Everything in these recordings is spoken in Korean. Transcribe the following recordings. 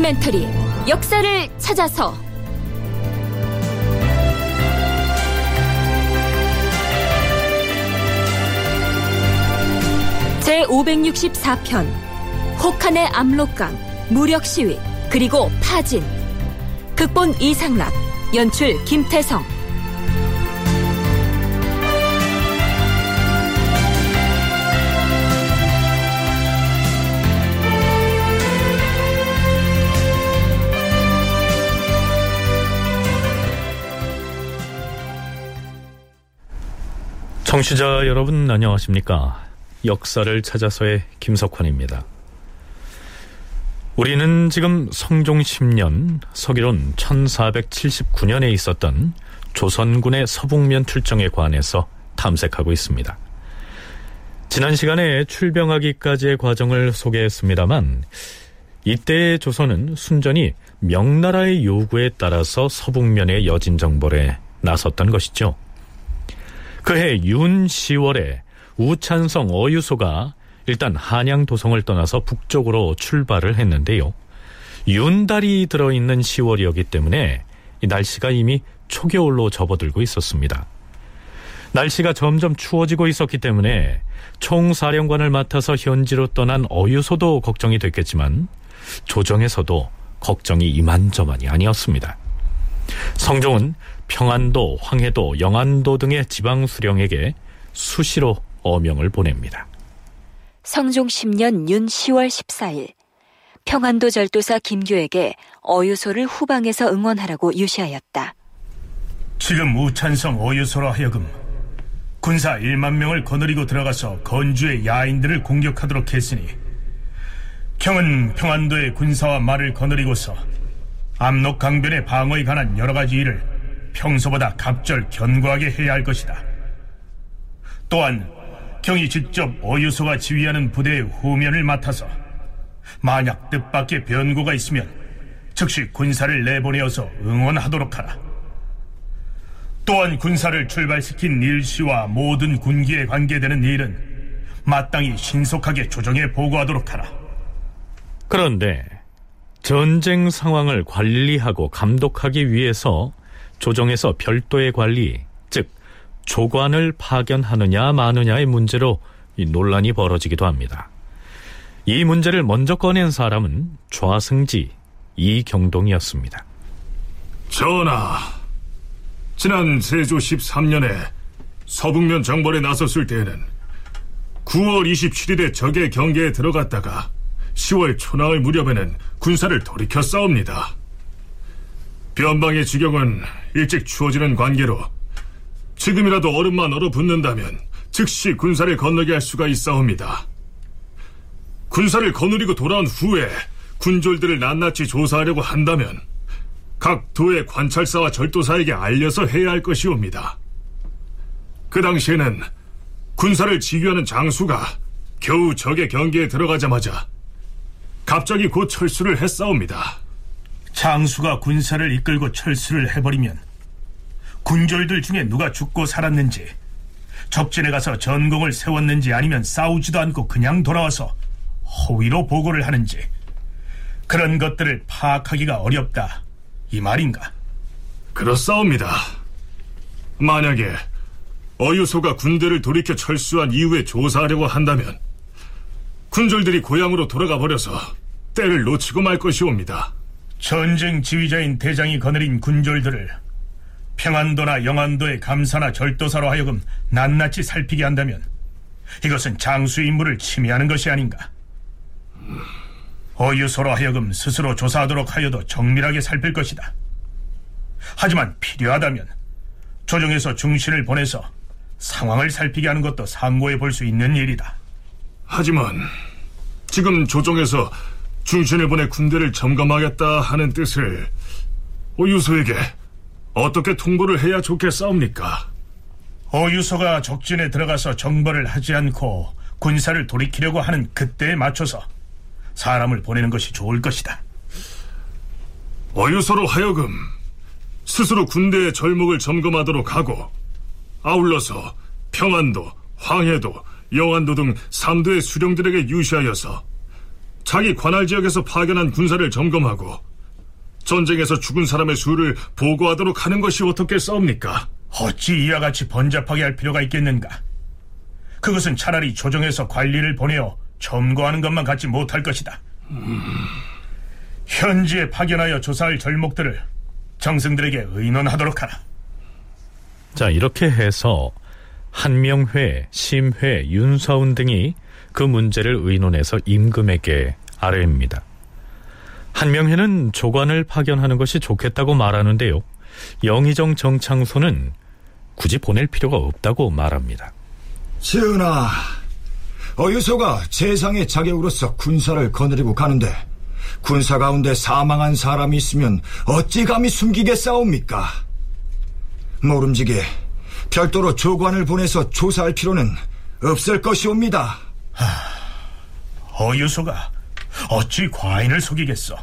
다큐멘터리 역사를 찾아서. 제 564편 혹한의 압록강 무력 시위 그리고 파진. 극본 이상락 연출 김태성 청취자 여러분 안녕하십니까? 역사를 찾아서의 김석환입니다. 우리는 지금 성종 10년 서기론 1479년에 있었던 조선군의 서북면 출정에 관해서 탐색하고 있습니다. 지난 시간에 출병하기까지의 과정을 소개했습니다만 이때의 조선은 순전히 명나라의 요구에 따라서 서북면의 여진 정벌에 나섰던 것이죠. 그해 윤 10월에 우찬성 어유소가 일단 한양 도성을 떠나서 북쪽으로 출발을 했는데요. 윤달이 들어있는 10월이었기 때문에 날씨가 이미 초겨울로 접어들고 있었습니다. 날씨가 점점 추워지고 있었기 때문에 총사령관을 맡아서 현지로 떠난 어유소도 걱정이 됐겠지만 조정에서도 걱정이 이만저만이 아니었습니다. 성종은 평안도, 황해도, 영안도 등의 지방 수령에게 수시로 어명을 보냅니다. 성종 10년 윤 10월 14일 평안도 절도사 김교에게 어유소를 후방에서 응원하라고 유시하였다. 지금 우찬성 어유소로 하여금 군사 1만 명을 거느리고 들어가서 건주의 야인들을 공격하도록 했으니 경은 평안도의 군사와 말을 거느리고서 압록 강변의 방어에 관한 여러 가지 일을 평소보다 갑절 견고하게 해야 할 것이다. 또한 경이 직접 어유소가 지휘하는 부대의 후면을 맡아서 만약 뜻밖의 변고가 있으면 즉시 군사를 내보내어서 응원하도록 하라. 또한 군사를 출발시킨 일시와 모든 군기에 관계되는 일은 마땅히 신속하게 조정해 보고하도록 하라. 그런데 전쟁 상황을 관리하고 감독하기 위해서 조정에서 별도의 관리, 즉 조관을 파견하느냐 마느냐의 문제로 논란이 벌어지기도 합니다. 이 문제를 먼저 꺼낸 사람은 좌승지 이경동이었습니다. 전하, 지난 세조 13년에 서북면 정벌에 나섰을 때에는 9월 27일에 적의 경계에 들어갔다가 10월 초나흘 무렵에는 군사를 돌이켜 싸웁니다. 변방의 지경은 일찍 추워지는 관계로 지금이라도 얼음만 얼어붙는다면 즉시 군사를 건너게 할 수가 있사옵니다. 군사를 거느리고 돌아온 후에 군졸들을 낱낱이 조사하려고 한다면 각 도의 관찰사와 절도사에게 알려서 해야 할 것이옵니다. 그 당시에는 군사를 지휘하는 장수가 겨우 적의 경계에 들어가자마자 갑자기 곧 철수를 했사옵니다. 장수가 군사를 이끌고 철수를 해버리면 군졸들 중에 누가 죽고 살았는지 적진에 가서 전공을 세웠는지 아니면 싸우지도 않고 그냥 돌아와서 허위로 보고를 하는지 그런 것들을 파악하기가 어렵다 이 말인가? 그렇사옵니다. 만약에 어유소가 군대를 돌이켜 철수한 이후에 조사하려고 한다면 군졸들이 고향으로 돌아가 버려서 때를 놓치고 말 것이옵니다. 전쟁 지휘자인 대장이 거느린 군졸들을 평안도나 영안도의 감사나 절도사로 하여금 낱낱이 살피게 한다면 이것은 장수의 임무를 침해하는 것이 아닌가? 어유소로 하여금 스스로 조사하도록 하여도 정밀하게 살필 것이다. 하지만 필요하다면 조정에서 중신을 보내서 상황을 살피게 하는 것도 상고해 볼 수 있는 일이다. 하지만 지금 조정에서 중신을 보내 군대를 점검하겠다 하는 뜻을 어유소에게 어떻게 통보를 해야 좋겠사옵니까? 어유소가 적진에 들어가서 정벌을 하지 않고 군사를 돌이키려고 하는 그때에 맞춰서 사람을 보내는 것이 좋을 것이다. 어유소로 하여금 스스로 군대의 절목을 점검하도록 하고 아울러서 평안도, 황해도, 영안도 등 3도의 수령들에게 유시하여서 자기 관할 지역에서 파견한 군사를 점검하고 전쟁에서 죽은 사람의 수를 보고하도록 하는 것이 어떻겠사옵니까? 어찌 이와 같이 번잡하게 할 필요가 있겠는가? 그것은 차라리 조정에서 관리를 보내어 점거하는 것만 갖지 못할 것이다. 현지에 파견하여 조사할 절목들을 정승들에게 의논하도록 하라. 자, 이렇게 해서 한명회, 심회, 윤사운 등이 그 문제를 의논해서 임금에게 아뢰입니다. 한명회는 조관을 파견하는 것이 좋겠다고 말하는데요. 영의정 정창소는 굳이 보낼 필요가 없다고 말합니다. 전하, 어유소가 재상의 자격으로서 군사를 거느리고 가는데 군사 가운데 사망한 사람이 있으면 어찌 감히 숨기겠사옵니까? 모름지게 별도로 조관을 보내서 조사할 필요는 없을 것이옵니다. 어유소가 어찌 과인을 속이겠어?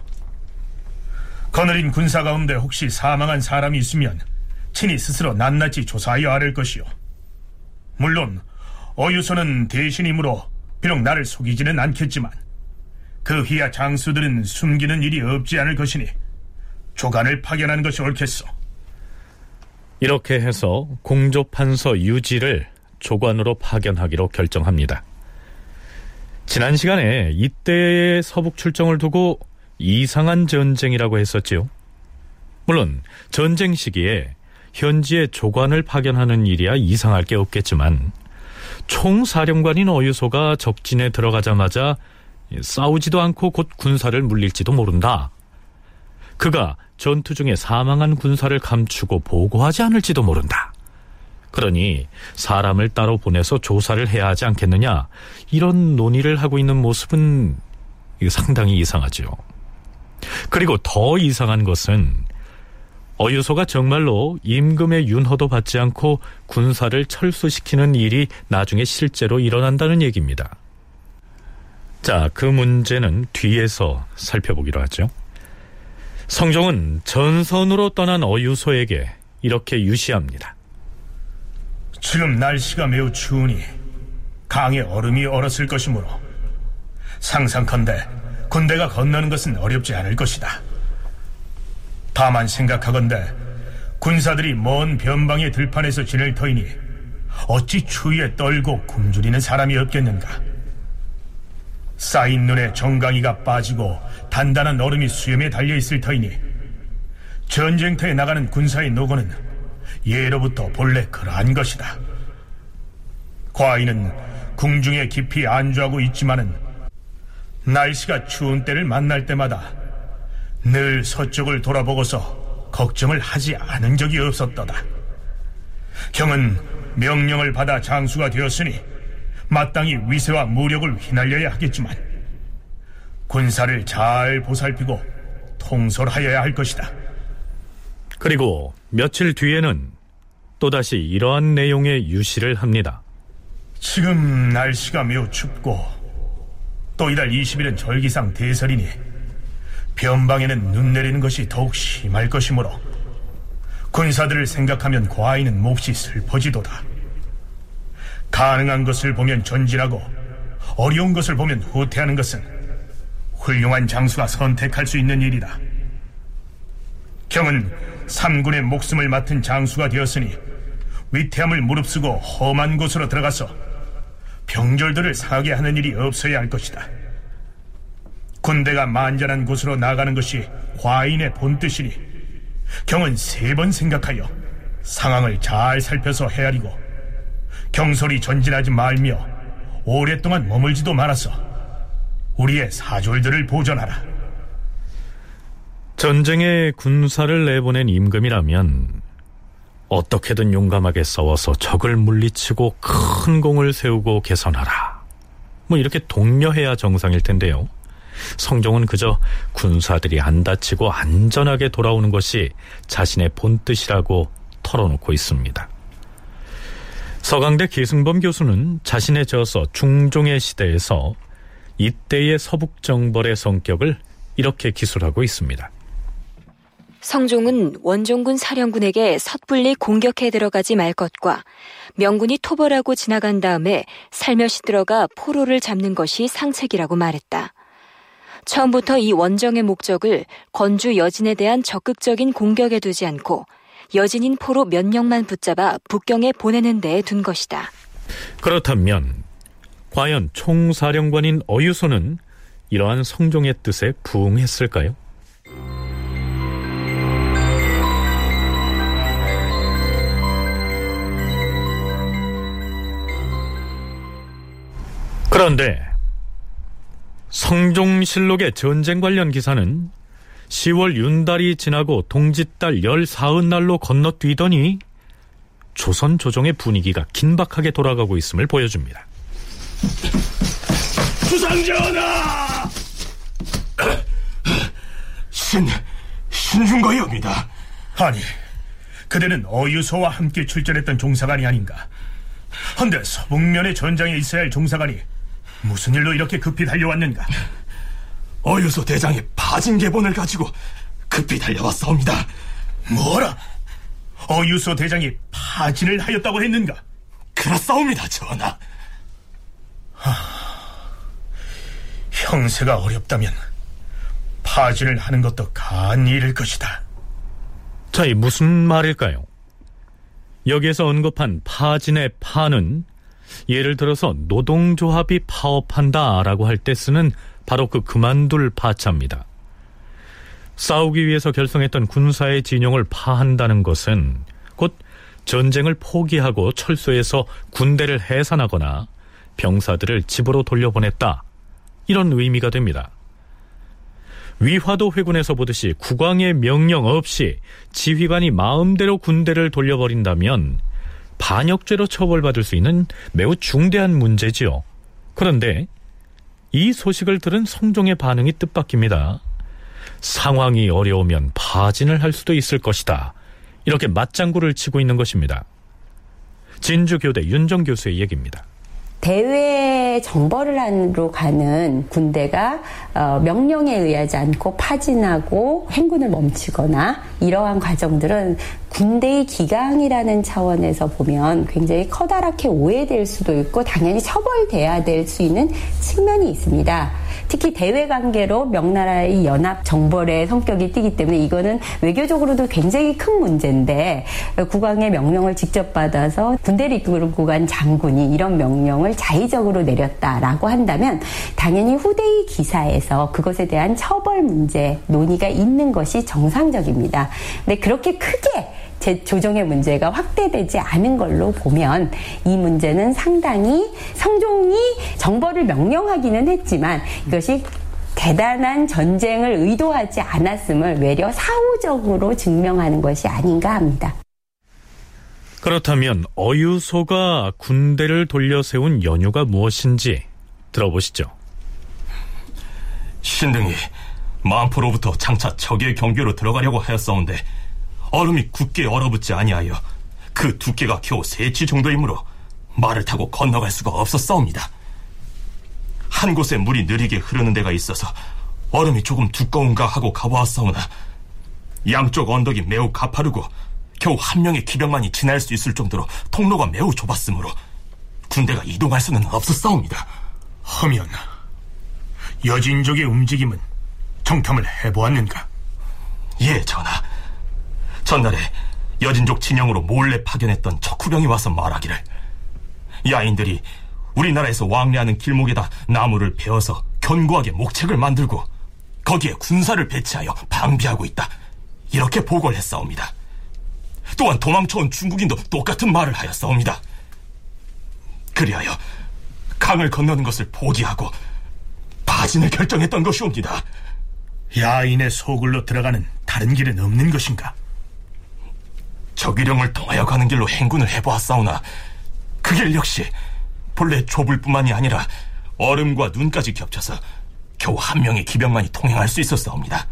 거느린 군사 가운데 혹시 사망한 사람이 있으면 친히 스스로 낱낱이 조사하여 아랠 것이요. 물론 어유소는 대신이므로 비록 나를 속이지는 않겠지만 그 휘하 장수들은 숨기는 일이 없지 않을 것이니 조간을 파견하는 것이 옳겠소. 이렇게 해서 공조판서 유지를 조관으로 파견하기로 결정합니다. 지난 시간에 이때의 서북 출정을 두고 이상한 전쟁이라고 했었지요. 물론 전쟁 시기에 현지에 조관을 파견하는 일이야 이상할 게 없겠지만 총사령관인 어유소가 적진에 들어가자마자 싸우지도 않고 곧 군사를 물릴지도 모른다. 그가 전투 중에 사망한 군사를 감추고 보고하지 않을지도 모른다. 그러니 사람을 따로 보내서 조사를 해야 하지 않겠느냐. 이런 논의를 하고 있는 모습은 상당히 이상하죠. 그리고 더 이상한 것은 어유소가 정말로 임금의 윤허도 받지 않고 군사를 철수시키는 일이 나중에 실제로 일어난다는 얘기입니다. 자, 그 문제는 뒤에서 살펴보기로 하죠. 성종은 전선으로 떠난 어유소에게 이렇게 유시합니다. 지금 날씨가 매우 추우니 강에 얼음이 얼었을 것이므로 상상컨대 군대가 건너는 것은 어렵지 않을 것이다. 다만 생각하건대 군사들이 먼 변방의 들판에서 지낼 터이니 어찌 추위에 떨고 굶주리는 사람이 없겠는가? 쌓인 눈에 정강이가 빠지고 단단한 얼음이 수염에 달려있을 터이니 전쟁터에 나가는 군사의 노고는 예로부터 본래 그러한 것이다. 과인은 궁중에 깊이 안주하고 있지만은 날씨가 추운 때를 만날 때마다 늘 서쪽을 돌아보고서 걱정을 하지 않은 적이 없었도다. 경은 명령을 받아 장수가 되었으니 마땅히 위세와 무력을 휘날려야 하겠지만 군사를 잘 보살피고 통솔하여야 할 것이다. 그리고 며칠 뒤에는 또다시 이러한 내용의 유시를 합니다. 지금 날씨가 매우 춥고 또 이달 20일은 절기상 대설이니 변방에는 눈 내리는 것이 더욱 심할 것이므로 군사들을 생각하면 과인은 몹시 슬퍼지도다. 가능한 것을 보면 전진하고 어려운 것을 보면 후퇴하는 것은 훌륭한 장수가 선택할 수 있는 일이다. 경은 삼군의 목숨을 맡은 장수가 되었으니 위태함을 무릅쓰고 험한 곳으로 들어가서 병졸들을 상하게 하는 일이 없어야 할 것이다. 군대가 만전한 곳으로 나가는 것이 과인의 본뜻이니 경은 세 번 생각하여 상황을 잘 살펴서 헤아리고 경솔이 전진하지 말며 오랫동안 머물지도 말아서 우리의 사졸들을 보존하라. 전쟁에 군사를 내보낸 임금이라면 어떻게든 용감하게 싸워서 적을 물리치고 큰 공을 세우고 개선하라. 뭐 이렇게 독려해야 정상일 텐데요. 성종은 그저 군사들이 안 다치고 안전하게 돌아오는 것이 자신의 본뜻이라고 털어놓고 있습니다. 서강대 기승범 교수는 자신의 저서 중종의 시대에서 이때의 서북 정벌의 성격을 이렇게 기술하고 있습니다. 성종은 원종군 사령군에게 섣불리 공격해 들어가지 말 것과 명군이 토벌하고 지나간 다음에 살며시 들어가 포로를 잡는 것이 상책이라고 말했다. 처음부터 이 원정의 목적을 건주 여진에 대한 적극적인 공격에 두지 않고 여진인 포로 몇 명만 붙잡아 북경에 보내는 데에 둔 것이다. 그렇다면 과연 총사령관인 어유소는 이러한 성종의 뜻에 부응했을까요? 그런데 성종실록의 전쟁 관련 기사는 10월 윤달이 지나고 동짓달 열 사흔날로 건너뛰더니 조선 조정의 분위기가 긴박하게 돌아가고 있음을 보여줍니다. 주상전하! 신, 신중거이옵니다. 아니, 그대는 어유소와 함께 출전했던 종사관이 아닌가? 헌데 서북면의 전장에 있어야 할 종사관이 무슨 일로 이렇게 급히 달려왔는가? 어유소 대장의 파진 계본을 가지고 급히 달려왔사옵니다. 뭐라? 어유소 대장이 파진을 하였다고 했는가? 그렇사옵니다, 전하. 형세가 어렵다면 파진을 하는 것도 간 일일 것이다. 자, 이 무슨 말일까요? 여기에서 언급한 파진의 파는 예를 들어서 노동조합이 파업한다 라고 할 때 쓰는 바로 그 그만둘 파차입니다. 싸우기 위해서 결성했던 군사의 진영을 파한다는 것은 곧 전쟁을 포기하고 철수해서 군대를 해산하거나 병사들을 집으로 돌려보냈다. 이런 의미가 됩니다. 위화도 회군에서 보듯이 국왕의 명령 없이 지휘관이 마음대로 군대를 돌려버린다면 반역죄로 처벌받을 수 있는 매우 중대한 문제지요. 그런데 이 소식을 들은 성종의 반응이 뜻밖입니다. 상황이 어려우면 파진을 할 수도 있을 것이다. 이렇게 맞장구를 치고 있는 것입니다. 진주교대 윤정 교수의 얘기입니다. 대외 정벌을 하러 가는 군대가 어, 명령에 의하지 않고 파진하고 행군을 멈추거나 이러한 과정들은 군대의 기강이라는 차원에서 보면 굉장히 커다랗게 오해될 수도 있고 당연히 처벌돼야 될 수 있는 측면이 있습니다. 특히 대외 관계로 명나라의 연합 정벌의 성격이 띠기 때문에 이거는 외교적으로도 굉장히 큰 문제인데 국왕의 명령을 직접 받아서 군대를 이끌고 간 장군이 이런 명령을 자의적으로 내렸다라고 한다면 당연히 후대의 기사에서 그것에 대한 처벌 문제 논의가 있는 것이 정상적입니다. 근데 그렇게 크게 제 조정의 문제가 확대되지 않은 걸로 보면 이 문제는 상당히 성종이 정벌을 명령하기는 했지만 이것이 대단한 전쟁을 의도하지 않았음을 외려 사후적으로 증명하는 것이 아닌가 합니다. 그렇다면 어유소가 군대를 돌려 세운 연유가 무엇인지 들어보시죠. 신등이 만포로부터 장차 적의 경계로 들어가려고 하였사온데 얼음이 굳게 얼어붙지 아니하여 그 두께가 겨우 세치 정도이므로 말을 타고 건너갈 수가 없었사옵니다. 한 곳에 물이 느리게 흐르는 데가 있어서 얼음이 조금 두꺼운가 하고 가보았사오나 양쪽 언덕이 매우 가파르고 겨우 한 명의 기병만이 지날 수 있을 정도로 통로가 매우 좁았으므로 군대가 이동할 수는 없었사옵니다. 하면 여진족의 움직임은 정탐을 해보았는가? 예, 전하. 전날에 여진족 진영으로 몰래 파견했던 척후병이 와서 말하기를 야인들이 우리나라에서 왕래하는 길목에다 나무를 베어서 견고하게 목책을 만들고 거기에 군사를 배치하여 방비하고 있다. 이렇게 보고를 했사옵니다. 또한 도망쳐온 중국인도 똑같은 말을 하였사옵니다. 그리하여 강을 건너는 것을 포기하고 파진을 결정했던 것이옵니다. 야인의 소굴로 들어가는 다른 길은 없는 것인가? 적위령을 통하여 가는 길로 행군을 해보았사오나 그 길 역시 본래 좁을 뿐만이 아니라 얼음과 눈까지 겹쳐서 겨우 한 명의 기병만이 통행할 수 있었사옵니다.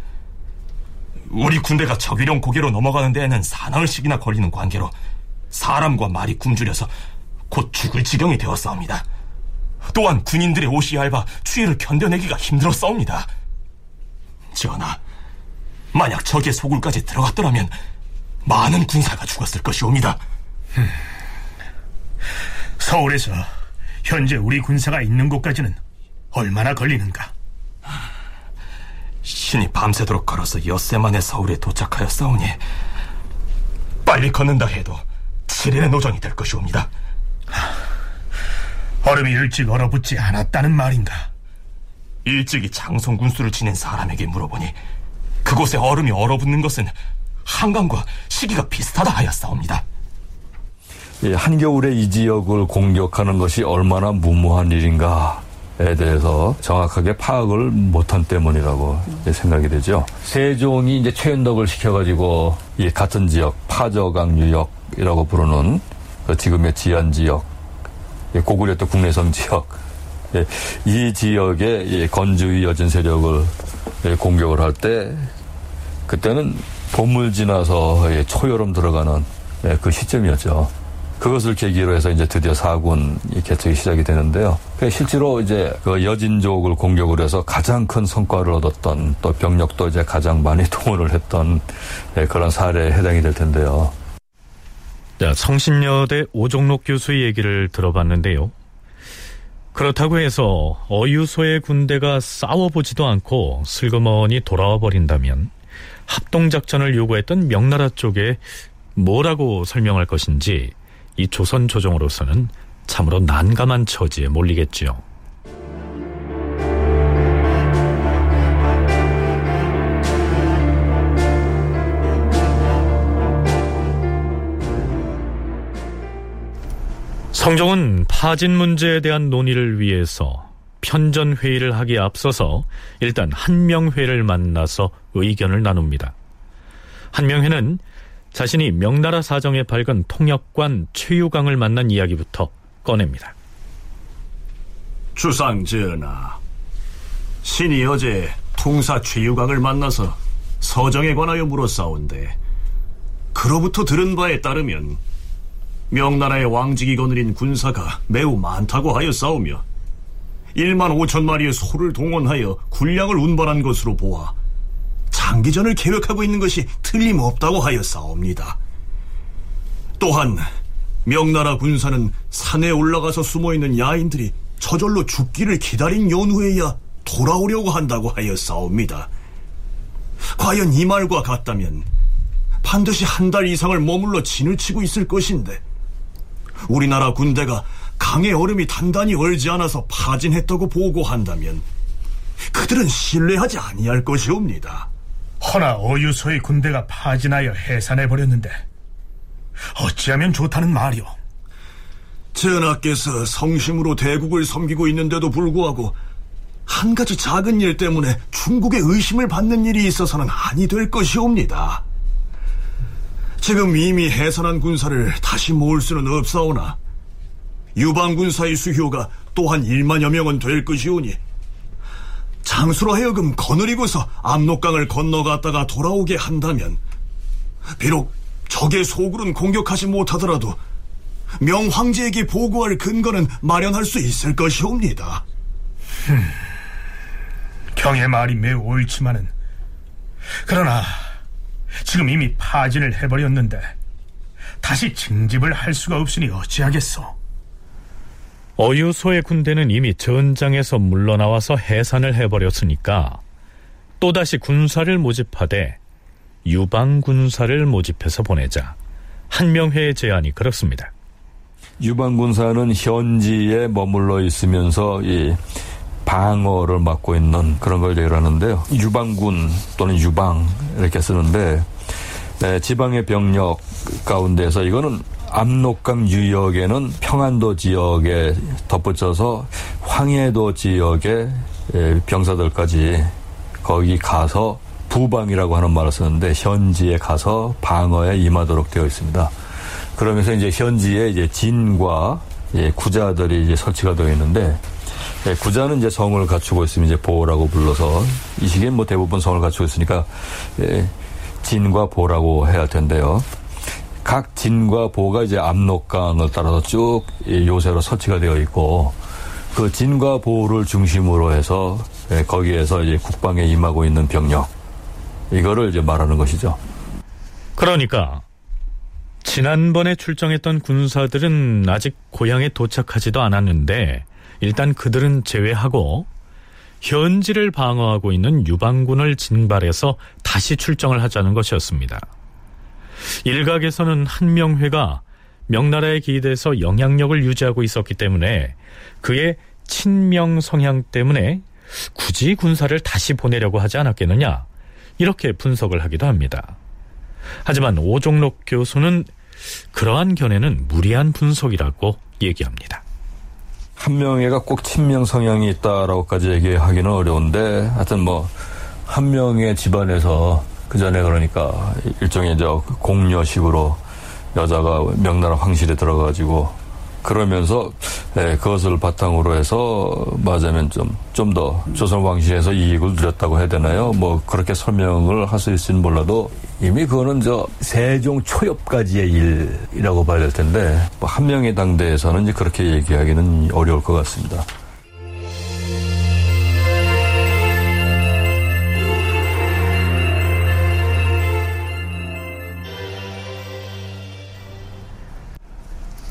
우리 군대가 적위령 고개로 넘어가는 데에는 사나흘씩이나 걸리는 관계로 사람과 말이 굶주려서 곧 죽을 지경이 되었사옵니다. 또한 군인들의 옷이 얇아 추위를 견뎌내기가 힘들었사옵니다. 전하, 만약 적의 소굴까지 들어갔더라면 많은 군사가 죽었을 것이옵니다. 서울에서 현재 우리 군사가 있는 곳까지는 얼마나 걸리는가? 친히 밤새도록 걸어서 엿새 만에 서울에 도착하였사오니 빨리 걷는다 해도 7일의 노정이 될 것이옵니다. 얼음이 일찍 얼어붙지 않았다는 말인가? 일찍이 장송 군수를 지낸 사람에게 물어보니 그곳에 얼음이 얼어붙는 것은 한강과 시기가 비슷하다 하였사옵니다. 이 한겨울에 이 지역을 공격하는 것이 얼마나 무모한 일인가 에 대해서 정확하게 파악을 못한 때문이라고 생각이 되죠. 세종이 이제 최윤덕을 시켜가지고 이 같은 지역 파저강 유역이라고 부르는 그 지금의 지안 지역, 고구려 때 국내성 지역 이 지역에 건주의 여진 세력을 공격을 할 때 그때는 봄을 지나서 초여름 들어가는 그 시점이었죠. 그것을 계기로 해서 이제 드디어 사군 개척이 시작이 되는데요. 실제로 이제 그 여진족을 공격을 해서 가장 큰 성과를 얻었던 또 병력도 이제 가장 많이 동원을 했던 그런 사례에 해당이 될 텐데요. 자, 성신여대 오종록 교수의 얘기를 들어봤는데요. 그렇다고 해서 어유소의 군대가 싸워보지도 않고 슬그머니 돌아와 버린다면 합동작전을 요구했던 명나라 쪽에 뭐라고 설명할 것인지 이 조선 조정으로서는 참으로 난감한 처지에 몰리겠지요. 성종은 파진 문제에 대한 논의를 위해서 편전 회의를 하기에 앞서서 일단 한명회를 만나서 의견을 나눕니다. 한명회는 자신이 명나라 사정에 밝은 통역관 최유강을 만난 이야기부터 꺼냅니다. 주상 전하, 신이 어제 통사 최유강을 만나서 서정에 관하여 물었사온데 그로부터 들은 바에 따르면 명나라의 왕직이 거느린 군사가 매우 많다고 하여 싸우며 1만 5천 마리의 소를 동원하여 군량을 운반한 것으로 보아 장기전을 계획하고 있는 것이 틀림없다고 하여 싸웁니다. 또한 명나라 군사는 산에 올라가서 숨어있는 야인들이 저절로 죽기를 기다린 연후에야 돌아오려고 한다고 하여 싸웁니다. 과연 이 말과 같다면 반드시 한 달 이상을 머물러 진을 치고 있을 것인데 우리나라 군대가 강의 얼음이 단단히 얼지 않아서 파진했다고 보고한다면 그들은 신뢰하지 아니할 것이옵니다. 허나 어유소의 군대가 파진하여 해산해 버렸는데 어찌하면 좋다는 말이오? 전하께서 성심으로 대국을 섬기고 있는데도 불구하고 한 가지 작은 일 때문에 중국의 의심을 받는 일이 있어서는 아니 될 것이옵니다. 지금 이미 해산한 군사를 다시 모을 수는 없사오나 유방 군사의 수효가 또한 1만여 명은 될 것이오니 장수로 하여금 거느리고서 압록강을 건너갔다가 돌아오게 한다면 비록 적의 소굴은 공격하지 못하더라도 명황제에게 보고할 근거는 마련할 수 있을 것이옵니다. 흠, 경의 말이 매우 옳지만은 그러나 지금 이미 파진을 해버렸는데 다시 징집을 할 수가 없으니 어찌하겠소? 어유소의 군대는 이미 전장에서 물러나와서 해산을 해버렸으니까 또다시 군사를 모집하되 유방 군사를 모집해서 보내자 한명회의 제안이 그렇습니다. 유방 군사는 현지에 머물러 있으면서 이 방어를 맡고 있는 그런 걸 얘기하는데요. 유방군 또는 유방 이렇게 쓰는데 네, 지방의 병력 가운데서 이거는 압록강 유역에는 평안도 지역에 덧붙여서 황해도 지역의 병사들까지 거기 가서 부방이라고 하는 말을 쓰는데 현지에 가서 방어에 임하도록 되어 있습니다. 그러면서 이제 현지에 이제 진과 구자들이 이제 설치가 되어 있는데 구자는 이제 성을 갖추고 있으면 이제 보라고 불러서 이 시기엔 뭐 대부분 성을 갖추고 있으니까 진과 보라고 해야 텐데요. 각 진과 보가 이제 압록강을 따라서 쭉 요새로 설치가 되어 있고 그 진과 보를 중심으로 해서 예, 거기에서 이제 국방에 임하고 있는 병력 이거를 이제 말하는 것이죠. 그러니까 지난번에 출정했던 군사들은 아직 고향에 도착하지도 않았는데 일단 그들은 제외하고 현지를 방어하고 있는 유방군을 진발해서 다시 출정을 하자는 것이었습니다. 일각에서는 한명회가 명나라의 기대에서 영향력을 유지하고 있었기 때문에 그의 친명 성향 때문에 굳이 군사를 다시 보내려고 하지 않았겠느냐 이렇게 분석을 하기도 합니다. 하지만 오종록 교수는 그러한 견해는 무리한 분석이라고 얘기합니다. 한명회가 꼭 친명 성향이 있다라고까지 얘기하기는 어려운데 하여튼 뭐 한명의 집안에서 그 전에 그러니까 일종의 저 공녀식으로 여자가 명나라 황실에 들어가지고 그러면서 예, 그것을 바탕으로 해서 말하자면 좀 좀 더 조선 왕실에서 이익을 누렸다고 해야 되나요? 뭐 그렇게 설명을 할 수 있을지는 몰라도 이미 그거는 저 세종 초엽까지의 일이라고 봐야 될 텐데 뭐 한 명의 당대에서는 이제 그렇게 얘기하기는 어려울 것 같습니다.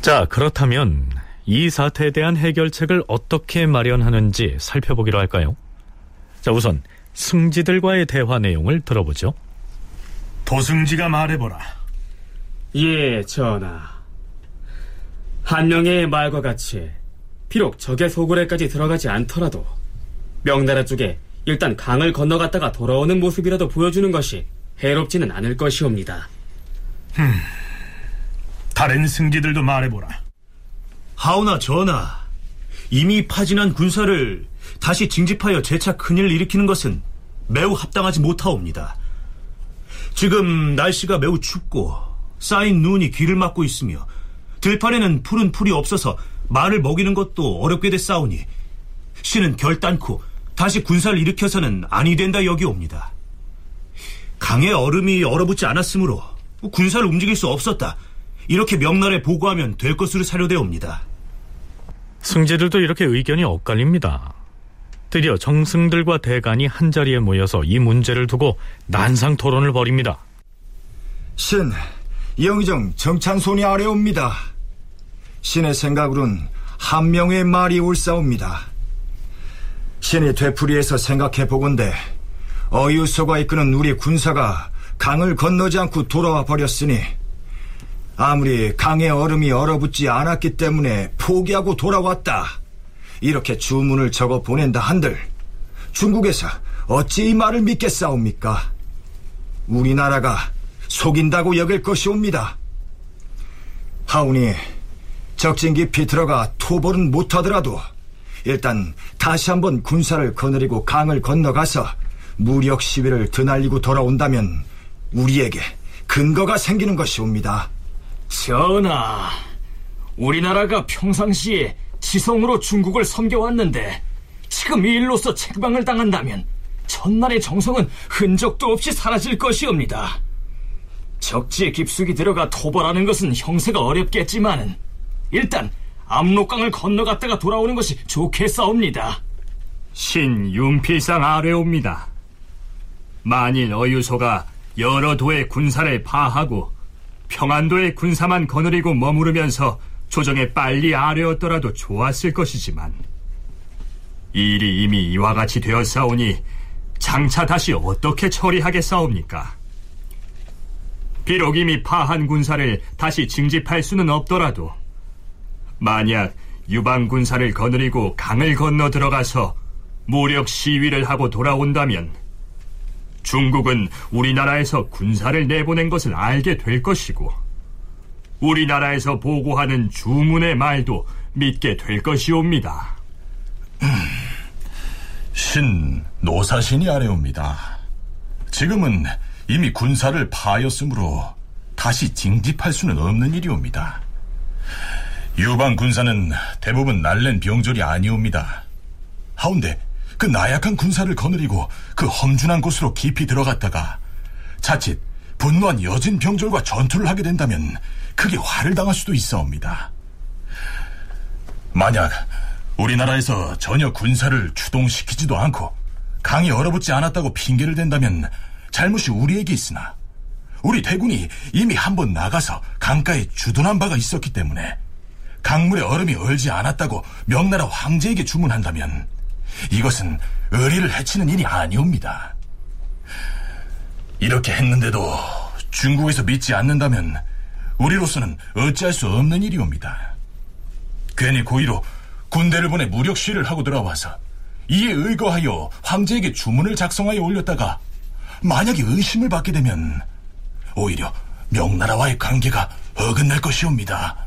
자, 그렇다면 이 사태에 대한 해결책을 어떻게 마련하는지 살펴보기로 할까요? 자, 우선 승지들과의 대화 내용을 들어보죠. 도승지가 말해보라. 예, 전하. 한명의 말과 같이 비록 적의 소굴에까지 들어가지 않더라도 명나라 쪽에 일단 강을 건너갔다가 돌아오는 모습이라도 보여주는 것이 해롭지는 않을 것이옵니다. 흠. 다른 승지들도 말해보라. 하오나 전하, 이미 파진한 군사를 다시 징집하여 재차 큰일 일으키는 것은 매우 합당하지 못하옵니다. 지금 날씨가 매우 춥고 쌓인 눈이 귀를 막고 있으며 들판에는 푸른 풀이 없어서 말을 먹이는 것도 어렵게 됐사오니 신은 결단코 다시 군사를 일으켜서는 아니 된다 여기옵니다. 강에 얼음이 얼어붙지 않았으므로 군사를 움직일 수 없었다. 이렇게 명날에 보고하면 될 것으로 사료되옵니다. 승지들도 이렇게 의견이 엇갈립니다. 드디어 정승들과 대간이 한자리에 모여서 이 문제를 두고 난상 토론을 벌입니다. 신, 영의정 정찬손이 아래옵니다. 신의 생각으론 한 명의 말이 옳사옵니다. 신이 되풀이해서 생각해 보건대 어유소가 이끄는 우리 군사가 강을 건너지 않고 돌아와 버렸으니 아무리 강의 얼음이 얼어붙지 않았기 때문에 포기하고 돌아왔다. 이렇게 주문을 적어 보낸다 한들 중국에서 어찌 이 말을 믿겠사옵니까? 우리나라가 속인다고 여길 것이옵니다. 하오니 적진 깊이 들어가 토벌은 못하더라도 일단 다시 한번 군사를 거느리고 강을 건너가서 무력 시위를 드날리고 돌아온다면 우리에게 근거가 생기는 것이옵니다. 전하, 우리나라가 평상시에 지성으로 중국을 섬겨왔는데 지금 이 일로서 책방을 당한다면 전날의 정성은 흔적도 없이 사라질 것이옵니다. 적지에 깊숙이 들어가 토벌하는 것은 형세가 어렵겠지만 일단 압록강을 건너갔다가 돌아오는 것이 좋겠사옵니다. 신 윤필상 아뢰옵니다. 만일 어유소가 여러 도의 군사를 파하고 평안도의 군사만 거느리고 머무르면서 조정에 빨리 아뢰었더라도 좋았을 것이지만 일이 이미 이와 같이 되었사오니 장차 다시 어떻게 처리하겠사옵니까? 비록 이미 파한 군사를 다시 징집할 수는 없더라도 만약 유방 군사를 거느리고 강을 건너 들어가서 무력 시위를 하고 돌아온다면 중국은 우리나라에서 군사를 내보낸 것을 알게 될 것이고 우리나라에서 보고하는 주문의 말도 믿게 될 것이옵니다. 신 노사신이 아래옵니다. 지금은 이미 군사를 파하였으므로 다시 징집할 수는 없는 일이옵니다. 유방 군사는 대부분 날랜 병졸이 아니옵니다. 하운데 그 나약한 군사를 거느리고 그 험준한 곳으로 깊이 들어갔다가 자칫 분노한 여진 병졸과 전투를 하게 된다면 크게 화를 당할 수도 있어옵니다. 만약 우리나라에서 전혀 군사를 추동시키지도 않고 강이 얼어붙지 않았다고 핑계를 댄다면 잘못이 우리에게 있으나 우리 대군이 이미 한 번 나가서 강가에 주둔한 바가 있었기 때문에 강물에 얼음이 얼지 않았다고 명나라 황제에게 주문한다면 이것은 의리를 해치는 일이 아니옵니다. 이렇게 했는데도 중국에서 믿지 않는다면 우리로서는 어찌할 수 없는 일이옵니다. 괜히 고의로 군대를 보내 무력 시위를 하고 돌아와서 이에 의거하여 황제에게 주문을 작성하여 올렸다가 만약에 의심을 받게 되면 오히려 명나라와의 관계가 어긋날 것이옵니다.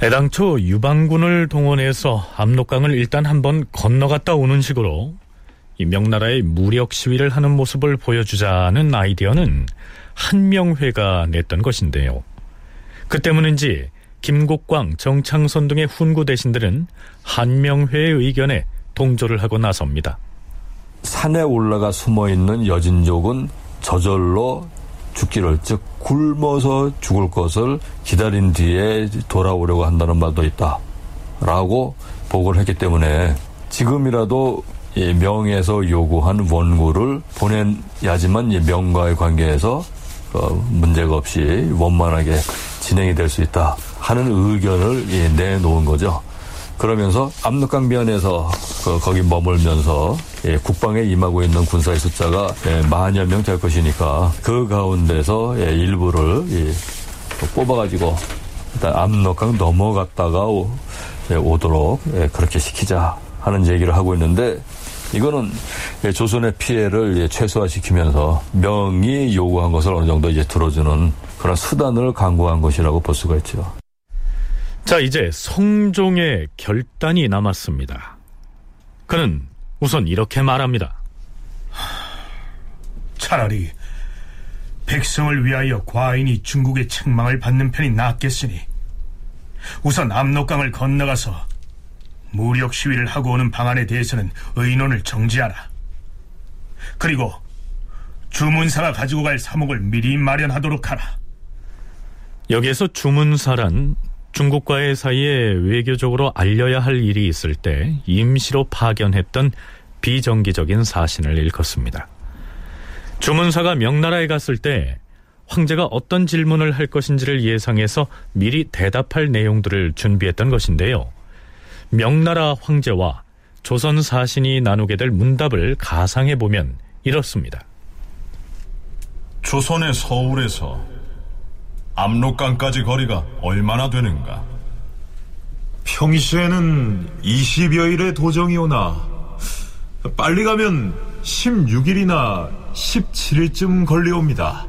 애당초 유방군을 동원해서 압록강을 일단 한번 건너갔다 오는 식으로 이 명나라의 무력 시위를 하는 모습을 보여주자는 아이디어는 한명회가 냈던 것인데요. 그 때문인지 김국광, 정창선 등의 훈구 대신들은 한명회의 의견에 동조를 하고 나섭니다. 산에 올라가 숨어 있는 여진족은 저절로 죽기를 즉 굶어서 죽을 것을 기다린 뒤에 돌아오려고 한다는 말도 있다라고 보고를 했기 때문에 지금이라도 명에서 요구한 원고를 보내야지만 명과의 관계에서 어, 문제가 없이 원만하게 진행이 될 수 있다 하는 의견을 내놓은 거죠. 그러면서 압록강변에서 그 거기 머물면서 예, 국방에 임하고 있는 군사의 숫자가 예, 만여 명 될 것이니까 그 가운데서 예, 일부를 예, 뽑아가지고 일단 압록강 넘어갔다가 오, 예, 오도록 예, 그렇게 시키자 하는 얘기를 하고 있는데 이거는 예, 조선의 피해를 예, 최소화시키면서 명이 요구한 것을 어느 정도 이제 들어주는 그런 수단을 강구한 것이라고 볼 수가 있죠. 자, 이제 성종의 결단이 남았습니다. 그는 우선 이렇게 말합니다. 차라리 백성을 위하여 과인이 중국의 책망을 받는 편이 낫겠으니 우선 압록강을 건너가서 무력 시위를 하고 오는 방안에 대해서는 의논을 정지하라. 그리고 주문사가 가지고 갈 사목을 미리 마련하도록 하라. 여기에서 주문사란 중국과의 사이에 외교적으로 알려야 할 일이 있을 때 임시로 파견했던 비정기적인 사신을 일컫습니다. 주문사가 명나라에 갔을 때 황제가 어떤 질문을 할 것인지를 예상해서 미리 대답할 내용들을 준비했던 것인데요. 명나라 황제와 조선 사신이 나누게 될 문답을 가상해 보면 이렇습니다. 조선의 서울에서 압록강까지 거리가 얼마나 되는가? 평시에는 20여일의 도정이 오나 빨리 가면 16일이나 17일쯤 걸려옵니다.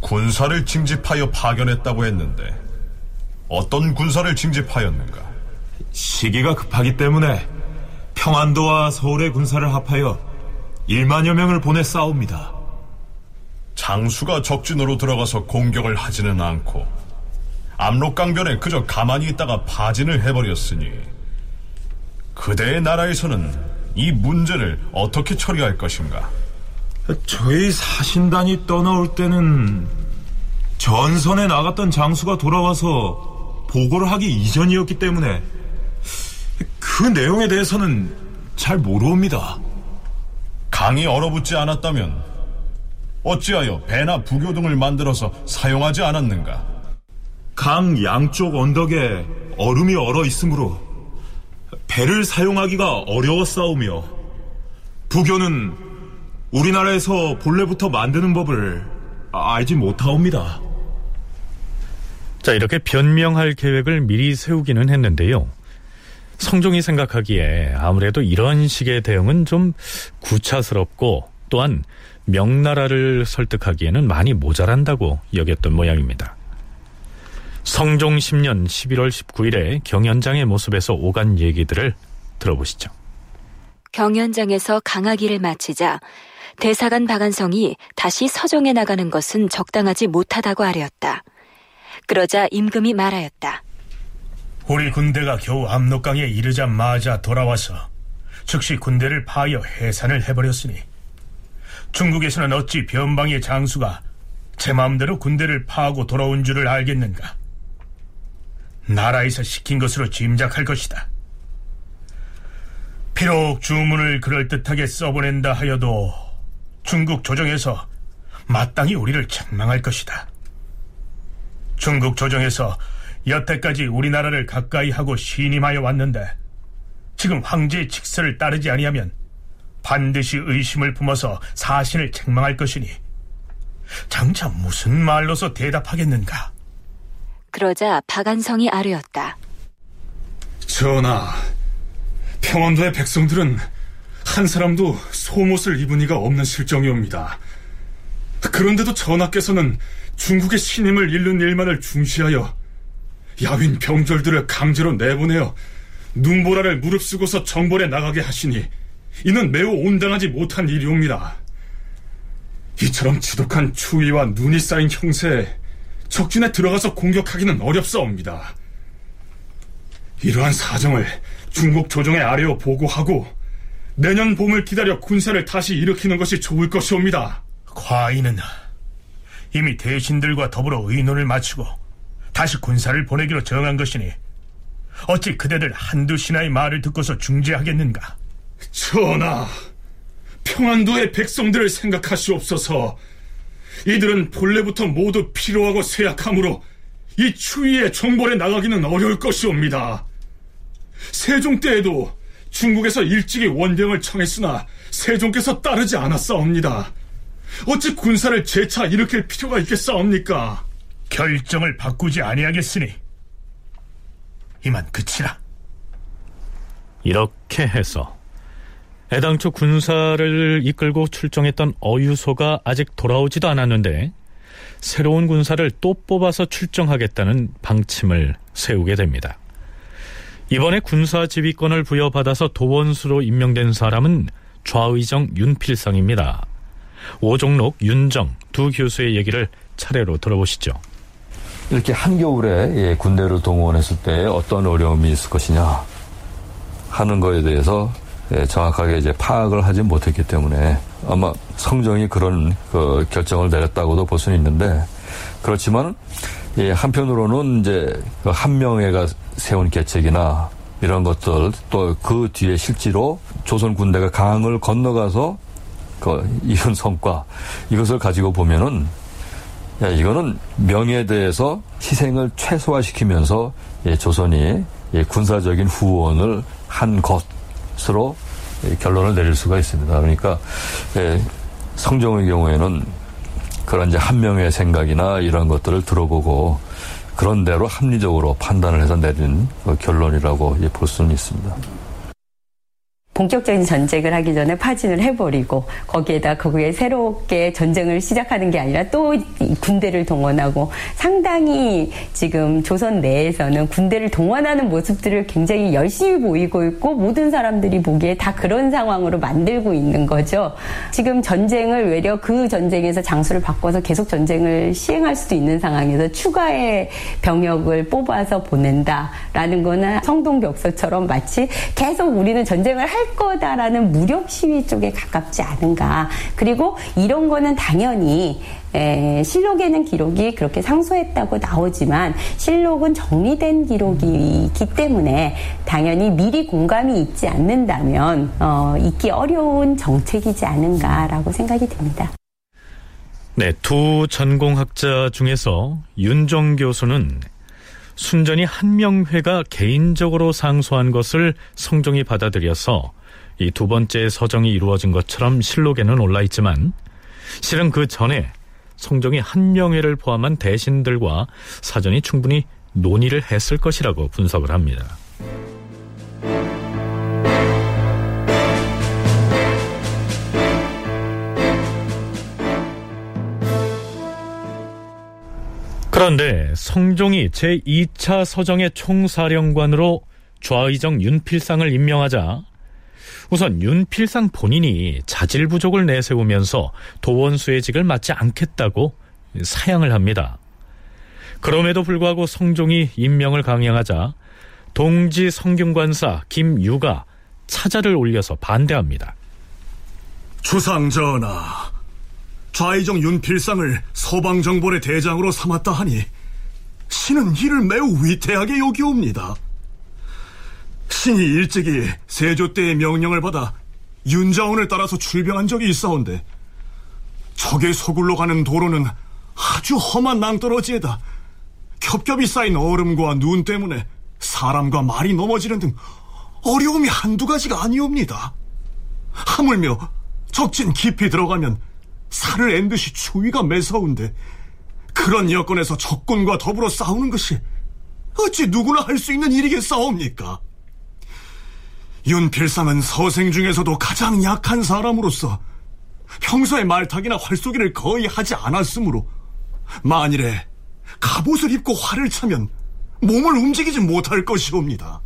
군사를 징집하여 파견했다고 했는데 어떤 군사를 징집하였는가? 시기가 급하기 때문에 평안도와 서울의 군사를 합하여 1만여 명을 보내 싸웁니다. 장수가 적진으로 들어가서 공격을 하지는 않고 압록강변에 그저 가만히 있다가 파진을 해버렸으니 그대의 나라에서는 이 문제를 어떻게 처리할 것인가? 저희 사신단이 떠나올 때는 전선에 나갔던 장수가 돌아와서 보고를 하기 이전이었기 때문에 그 내용에 대해서는 잘 모르옵니다. 강이 얼어붙지 않았다면 어찌하여 배나 부교 등을 만들어서 사용하지 않았는가? 강 양쪽 언덕에 얼음이 얼어 있으므로 배를 사용하기가 어려웠사오며 부교는 우리나라에서 본래부터 만드는 법을 알지 못하옵니다. 자, 이렇게 변명할 계획을 미리 세우기는 했는데요. 성종이 생각하기에 아무래도 이런 식의 대응은 좀 구차스럽고 또한 명나라를 설득하기에는 많이 모자란다고 여겼던 모양입니다. 성종 10년 11월 19일에 경연장의 모습에서 오간 얘기들을 들어보시죠. 경연장에서 강하기를 마치자 대사관 박안성이 다시 서정에 나가는 것은 적당하지 못하다고 아뢰었다. 그러자 임금이 말하였다. 우리 군대가 겨우 압록강에 이르자마자 돌아와서 즉시 군대를 파하여 해산을 해버렸으니 중국에서는 어찌 변방의 장수가 제 마음대로 군대를 파하고 돌아온 줄을 알겠는가? 나라에서 시킨 것으로 짐작할 것이다. 비록 주문을 그럴듯하게 써보낸다 하여도 중국 조정에서 마땅히 우리를 책망할 것이다. 중국 조정에서 여태까지 우리나라를 가까이 하고 신임하여 왔는데 지금 황제의 직서를 따르지 아니하면 반드시 의심을 품어서 사신을 책망할 것이니 장차 무슨 말로서 대답하겠는가? 그러자 박안성이 아뢰었다. 전하, 평안도의 백성들은 한 사람도 속옷을 입은 이가 없는 실정이옵니다. 그런데도 전하께서는 중국의 신임을 잃는 일만을 중시하여 야윈 병졸들을 강제로 내보내어 눈보라를 무릅쓰고서 정벌에 나가게 하시니 이는 매우 온당하지 못한 일이옵니다. 이처럼 지독한 추위와 눈이 쌓인 형세에 적진에 들어가서 공격하기는 어렵사옵니다. 이러한 사정을 중국 조정에 아래어 보고하고 내년 봄을 기다려 군사를 다시 일으키는 것이 좋을 것이옵니다. 과인은 이미 대신들과 더불어 의논을 마치고 다시 군사를 보내기로 정한 것이니 어찌 그대들 한두 신하의 말을 듣고서 중재하겠는가? 전하, 평안도의 백성들을 생각하시옵소서. 이들은 본래부터 모두 피로하고 쇠약하므로 이 추위에 정벌에 나가기는 어려울 것이옵니다. 세종 때에도 중국에서 일찍이 원병을 청했으나 세종께서 따르지 않았사옵니다. 어찌 군사를 재차 일으킬 필요가 있겠사옵니까? 결정을 바꾸지 아니하겠으니 이만 그치라. 이렇게 해서 애당초 군사를 이끌고 출정했던 어유소가 아직 돌아오지도 않았는데 새로운 군사를 또 뽑아서 출정하겠다는 방침을 세우게 됩니다. 이번에 군사 지휘권을 부여받아서 도원수로 임명된 사람은 좌의정 윤필성입니다. 오종록, 윤정 두 교수의 얘기를 차례로 들어보시죠. 이렇게 한겨울에 예, 군대를 동원했을 때 어떤 어려움이 있을 것이냐 하는 거에 대해서 예, 정확하게 이제 파악을 하지 못했기 때문에 아마 성정이 그런 그 결정을 내렸다고도 볼 수는 있는데 그렇지만 예, 한편으로는 이제 그 한명회가 세운 계책이나 이런 것들 또 그 뒤에 실제로 조선 군대가 강을 건너가서 그 이룬 성과 이것을 가지고 보면은 야, 이거는 명예에 대해서 희생을 최소화시키면서 예, 조선이 예, 군사적인 후원을 한 것 으로 예, 결론을 내릴 수가 있습니다. 그러니까 예, 성종의 경우에는 그런 이제 한 명의 생각이나 이런 것들을 들어보고 그런 대로 합리적으로 판단을 해서 내린 그 결론이라고 볼 수는 있습니다. 본격적인 전쟁을 하기 전에 파진을 해버리고 거기에다 거기에 새롭게 전쟁을 시작하는 게 아니라 또 군대를 동원하고 상당히 지금 조선 내에서는 군대를 동원하는 모습들을 굉장히 열심히 보이고 있고 모든 사람들이 보기에 다 그런 상황으로 만들고 있는 거죠. 지금 전쟁을 외려 그 전쟁에서 장수를 바꿔서 계속 전쟁을 시행할 수도 있는 상황에서 추가의 병역을 뽑아서 보낸다라는 거는 성동격서처럼 마치 계속 우리는 전쟁을 할 거다라는 무력 시위 쪽에 가깝지 않은가. 그리고 이런 거는 당연히 에, 실록에는 기록이 그렇게 상소했다고 나오지만 실록은 정리된 기록이기 때문에 당연히 미리 공감이 있지 않는다면 어, 있기 어려운 정책이지 않은가라고 생각이 듭니다. 네, 두 전공학자 중에서 윤정 교수는 순전히 한명회가 개인적으로 상소한 것을 성종이 받아들여서 이 두 번째 서정이 이루어진 것처럼 실록에는 올라 있지만 실은 그 전에 성종이 한명회를 포함한 대신들과 사전이 충분히 논의를 했을 것이라고 분석을 합니다. 그런데 성종이 제2차 서정의 총사령관으로 좌의정 윤필상을 임명하자 우선 윤필상 본인이 자질 부족을 내세우면서 도원수의 직을 맡지 않겠다고 사양을 합니다. 그럼에도 불구하고 성종이 임명을 강행하자 동지 성균관사 김유가 차자를 올려서 반대합니다. 주상 전하, 좌의정 윤필상을 서방정벌의 대장으로 삼았다 하니 신은 이를 매우 위태하게 여기옵니다. 신이 일찍이 세조 때의 명령을 받아 윤자원을 따라서 출병한 적이 있사온데 적의 서굴로 가는 도로는 아주 험한 낭떠러지에다 겹겹이 쌓인 얼음과 눈 때문에 사람과 말이 넘어지는 등 어려움이 한두 가지가 아니옵니다. 하물며 적진 깊이 들어가면 살을 에는 듯이 추위가 매서운데 그런 여건에서 적군과 더불어 싸우는 것이 어찌 누구나 할 수 있는 일이겠사옵니까? 윤필상은 서생 중에서도 가장 약한 사람으로서 평소에 말타기나 활쏘기를 거의 하지 않았으므로 만일에 갑옷을 입고 활을 차면 몸을 움직이지 못할 것이옵니다.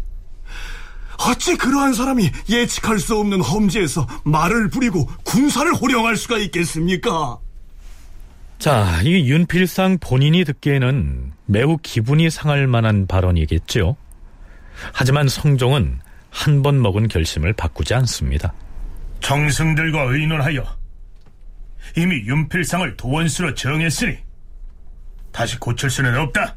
어찌 그러한 사람이 예측할 수 없는 험지에서 말을 부리고 군사를 호령할 수가 있겠습니까? 자, 이 윤필상 본인이 듣기에는 매우 기분이 상할 만한 발언이겠죠. 하지만 성종은 한 번 먹은 결심을 바꾸지 않습니다. 정승들과 의논하여 이미 윤필상을 도원수로 정했으니 다시 고칠 수는 없다.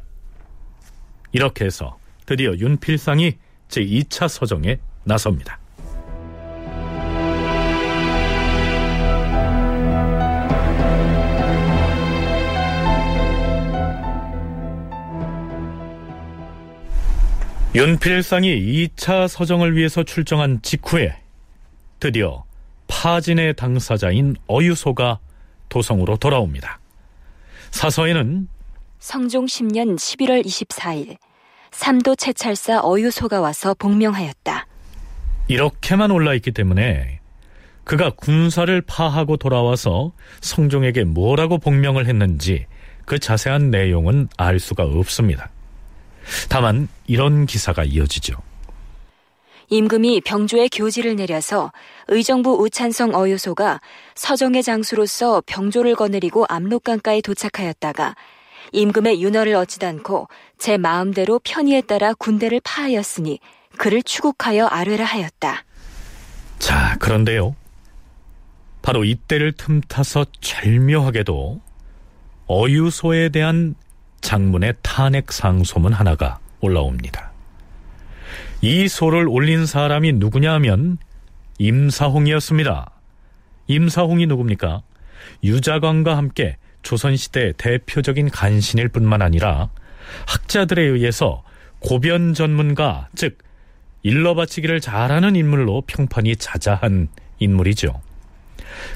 이렇게 해서 드디어 윤필상이 제2차 서정에 나섭니다. 윤필상이 2차 서정을 위해서 출정한 직후에 드디어 파진의 당사자인 어유소가 도성으로 돌아옵니다. 사서에는 성종 10년 11월 24일 삼도 채찰사 어유소가 와서 복명하였다. 이렇게만 올라있기 때문에 그가 군사를 파하고 돌아와서 성종에게 뭐라고 복명을 했는지 그 자세한 내용은 알 수가 없습니다. 다만 이런 기사가 이어지죠. 임금이 병조에 교지를 내려서 의정부 우찬성 어유소가 서정의 장수로서 병조를 거느리고 압록강가에 도착하였다가 임금의 윤허를 얻지도 않고 제 마음대로 편의에 따라 군대를 파하였으니 그를 추국하여 아뢰라 하였다. 자, 그런데요. 바로 이때를 틈타서 절묘하게도 어유소에 대한 장문의 탄핵 상소문 하나가 올라옵니다. 이 소를 올린 사람이 누구냐 하면 임사홍이었습니다. 임사홍이 누굽니까? 유자광과 함께 조선시대 대표적인 간신일 뿐만 아니라 학자들에 의해서 고변 전문가, 즉, 일러 바치기를 잘하는 인물로 평판이 자자한 인물이죠.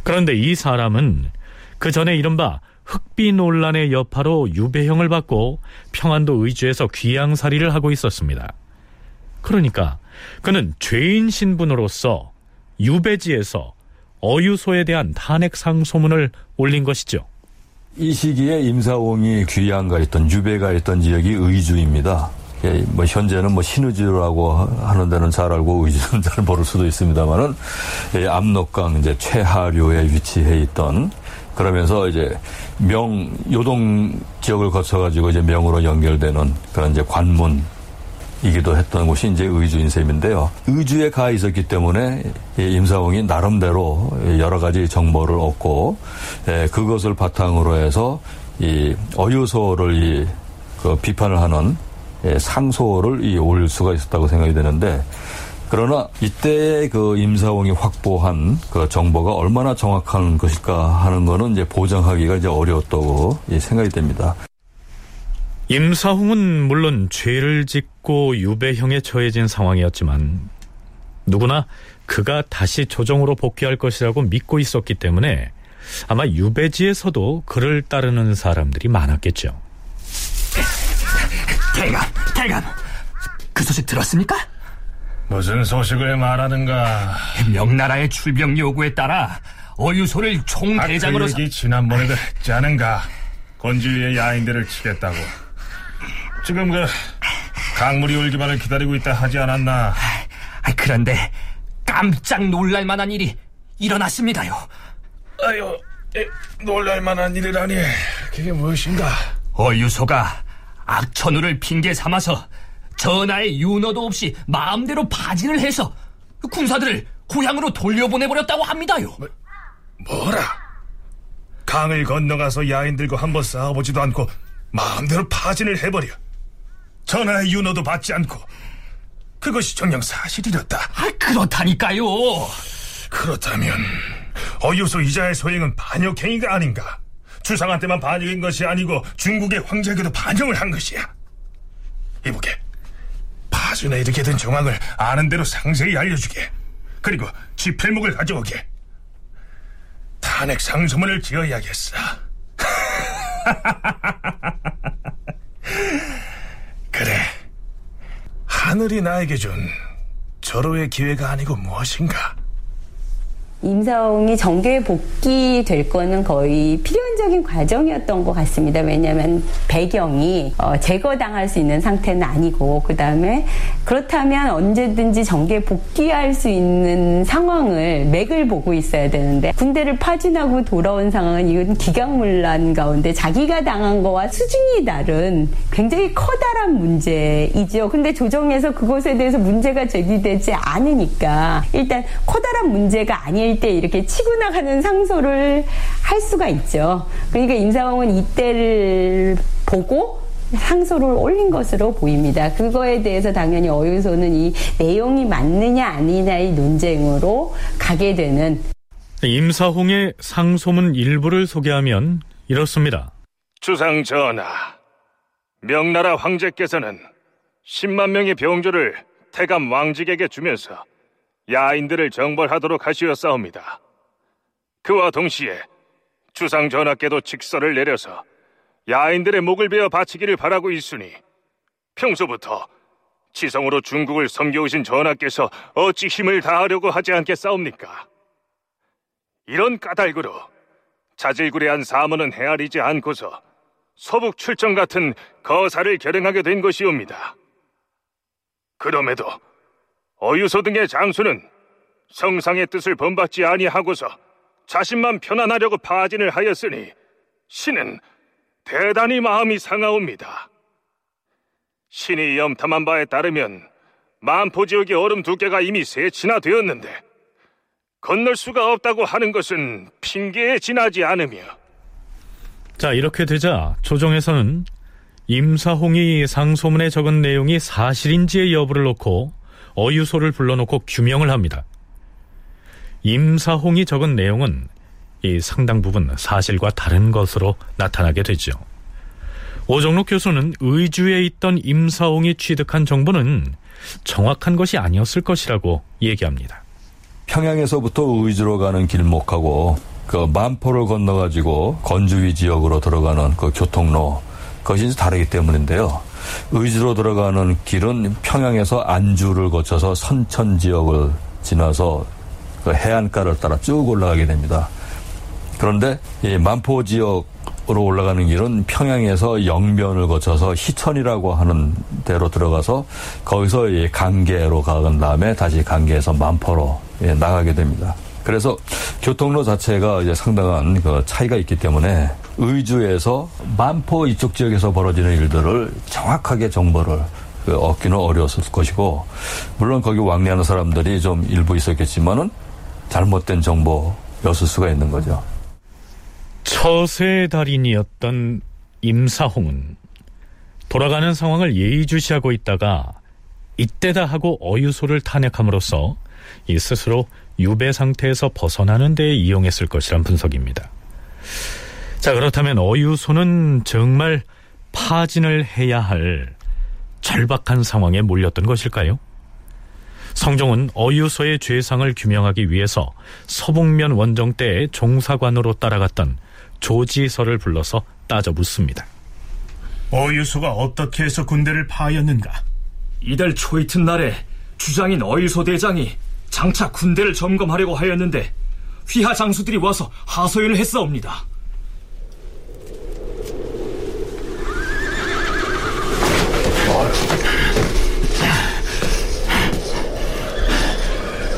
그런데 이 사람은 그 전에 이른바 흑비 논란의 여파로 유배형을 받고 평안도 의주에서 귀양살이를 하고 있었습니다. 그러니까 그는 죄인 신분으로서 유배지에서 어유소에 대한 탄핵 상소문을 올린 것이죠. 이 시기에 임사홍이 귀양가 있던 유배가 있던 지역이 의주입니다. 예, 뭐 현재는 뭐 신의주라고 하는 데는 잘 알고 의주는 잘 모를 수도 있습니다만은 예, 압록강 이제 최하류에 위치해 있던 그러면서 이제 명 요동 지역을 거쳐 가지고 이제 명으로 연결되는 그런 이제 관문 이기도 했던 곳이 이제 의주인 셈인데요. 의주에 가 있었기 때문에 임사홍이 나름대로 여러 가지 정보를 얻고 그것을 바탕으로 해서 이 어유소를 이 그 비판을 하는 상소를 이 올릴 수가 있었다고 생각이 되는데 그러나 이때 그 임사홍이 확보한 그 정보가 얼마나 정확한 것일까 하는 거는 이제 보장하기가 이제 어려웠다고 생각이 됩니다. 임사홍은 물론 죄를 짓고 유배형에 처해진 상황이었지만 누구나 그가 다시 조정으로 복귀할 것이라고 믿고 있었기 때문에 아마 유배지에서도 그를 따르는 사람들이 많았겠죠. 대감, 대감, 그 소식 들었습니까? 무슨 소식을 말하는가? 명나라의 출병 요구에 따라 어유소를 총대장으로 아, 그 얘기 지난번에도 했지 않은가? 건주의 야인들을 치겠다고. 지금 그 강물이 올기만을 기다리고 있다 하지 않았나? 아, 그런데 깜짝 놀랄만한 일이 일어났습니다요. 아유, 놀랄만한 일이라니 그게 무엇인가? 어유소가 악천후를 핑계 삼아서 전하의 윤허도 없이 마음대로 바진을 해서 군사들을 고향으로 돌려보내버렸다고 합니다요. 뭐, 뭐라? 강을 건너가서 야인들과 한번 싸워보지도 않고 마음대로 파진을 해버려. 전하의 윤호도 받지 않고 그것이 정녕 사실이었다. 아, 그렇다니까요. 그렇다면 어유소 이자의 소행은 반역행위가 아닌가? 주상한테만 반역인 것이 아니고 중국의 황제에게도 반역을 한 것이야. 이보게 사전에 이렇게 된 정황을 아는 대로 상세히 알려주게. 그리고 지필목을 가져오게. 탄핵 상소문을 지어야겠어. 그래. 하늘이 나에게 준 절호의 기회가 아니고 무엇인가? 임사홍이 정계에 복귀될 거는 거의 필연적인 과정이었던 것 같습니다. 왜냐하면 배경이 어, 제거당할 수 있는 상태는 아니고 그 다음에 그렇다면 언제든지 정계에 복귀할 수 있는 상황을 맥을 보고 있어야 되는데 군대를 파진하고 돌아온 상황은 이건 기강문란 가운데 자기가 당한 거와 수준이 다른 굉장히 커다란 문제이죠. 근데 조정에서 그것에 대해서 문제가 제기되지 않으니까 일단 커다란 문제가 아닐 때 이렇게 치고 나가는 상소를 할 수가 있죠. 그러니까 임사홍은 이때를 보고 상소를 올린 것으로 보입니다. 그거에 대해서 당연히 어유소는 이 내용이 맞느냐 아니냐의 논쟁으로 가게 되는 임사홍의 상소문 일부를 소개하면 이렇습니다. 주상 전하, 명나라 황제께서는 10만 명의 병조를 태감 왕직에게 주면서 야인들을 정벌하도록 하시었사옵니다. 그와 동시에 주상 전하께도 직서를 내려서 야인들의 목을 베어 바치기를 바라고 있으니 평소부터 지성으로 중국을 섬겨오신 전하께서 어찌 힘을 다하려고 하지 않겠사옵니까? 이런 까닭으로 자질구레한 사문은 헤아리지 않고서 서북 출정 같은 거사를 결행하게 된 것이옵니다. 그럼에도 어유소 등의 장수는 성상의 뜻을 본받지 아니하고서 자신만 편안하려고 파진을 하였으니 신은 대단히 마음이 상하옵니다. 신이 염탐한 바에 따르면 만포 지역의 얼음 두께가 이미 세치나 되었는데 건널 수가 없다고 하는 것은 핑계에 지나지 않으며 자, 이렇게 되자 조정에서는 임사홍이 상소문에 적은 내용이 사실인지의 여부를 놓고 어유소를 불러놓고 규명을 합니다. 임사홍이 적은 내용은 이 상당 부분 사실과 다른 것으로 나타나게 되죠. 오정록 교수는 의주에 있던 임사홍이 취득한 정보는 정확한 것이 아니었을 것이라고 얘기합니다. 평양에서부터 의주로 가는 길목하고 그 만포를 건너가지고 건주위 지역으로 들어가는 그 교통로 그 것이 다르기 때문인데요. 의주로 들어가는 길은 평양에서 안주를 거쳐서 선천 지역을 지나서 그 해안가를 따라 쭉 올라가게 됩니다. 그런데 이 만포 지역으로 올라가는 길은 평양에서 영변을 거쳐서 희천이라고 하는 데로 들어가서 거기서 이 강계로 가간 다음에 다시 강계에서 만포로 예, 나가게 됩니다. 그래서 교통로 자체가 이제 상당한 그 차이가 있기 때문에 의주에서 만포 이쪽 지역에서 벌어지는 일들을 정확하게 정보를 그 얻기는 어려웠을 것이고 물론 거기 왕래하는 사람들이 좀 일부 있었겠지만은 잘못된 정보였을 수가 있는 거죠. 처세 달인이었던 임사홍은 돌아가는 상황을 예의주시하고 있다가 이때다 하고 어유소를 탄핵함으로써 이 스스로 유배 상태에서 벗어나는 데 이용했을 것이란 분석입니다. 자, 그렇다면 어유소는 정말 파진을 해야 할 절박한 상황에 몰렸던 것일까요? 성종은 어유소의 죄상을 규명하기 위해서 서북면 원정 때의 종사관으로 따라갔던 조지서를 불러서 따져 묻습니다. 어유소가 어떻게 해서 군대를 파였는가? 이달 초이튿 날에 주장인 어유소 대장이 장차 군대를 점검하려고 하였는데 휘하 장수들이 와서 하소연을 했사옵니다.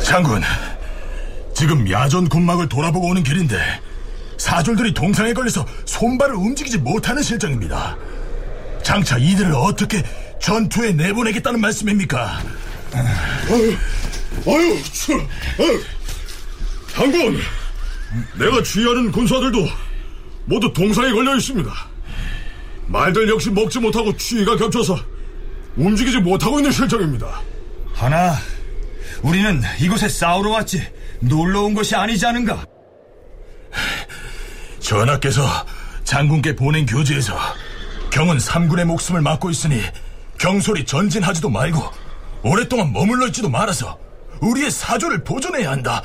장군, 지금 야전 군막을 돌아보고 오는 길인데 사졸들이 동상에 걸려서 손발을 움직이지 못하는 실정입니다. 장차 이들을 어떻게 전투에 내보내겠다는 말씀입니까? 아유, 저, 아유. 장군, 내가 주의하는 군사들도 모두 동상에 걸려 있습니다. 말들 역시 먹지 못하고 추위가 겹쳐서 움직이지 못하고 있는 실정입니다. 하나, 우리는 이곳에 싸우러 왔지 놀러 온 것이 아니지 않은가? 전하께서 장군께 보낸 교지에서 경은 삼군의 목숨을 맡고 있으니 경솔히 전진하지도 말고 오랫동안 머물러 있지도 말아서 우리의 사조를 보존해야 한다.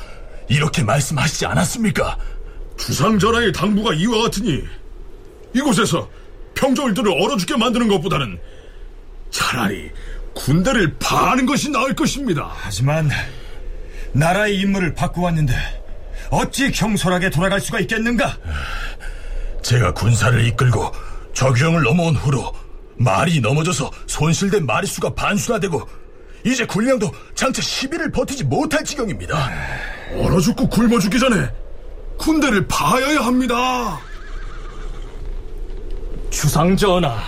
이렇게 말씀하시지 않았습니까? 주상전하의 당부가 이와 같으니 이곳에서 평정들을 얼어 죽게 만드는 것보다는 차라리 군대를 파하는 것이 나을 것입니다. 하지만 나라의 임무를 바꾸었는데 어찌 경솔하게 돌아갈 수가 있겠는가? 제가 군사를 이끌고 적경을 넘어온 후로 말이 넘어져서 손실된 마리수가 반수가 되고 이제 군량도 장차 10일을 버티지 못할 지경입니다. 얼어 죽고 굶어 죽기 전에 군대를 파하여야 합니다. 주상전하,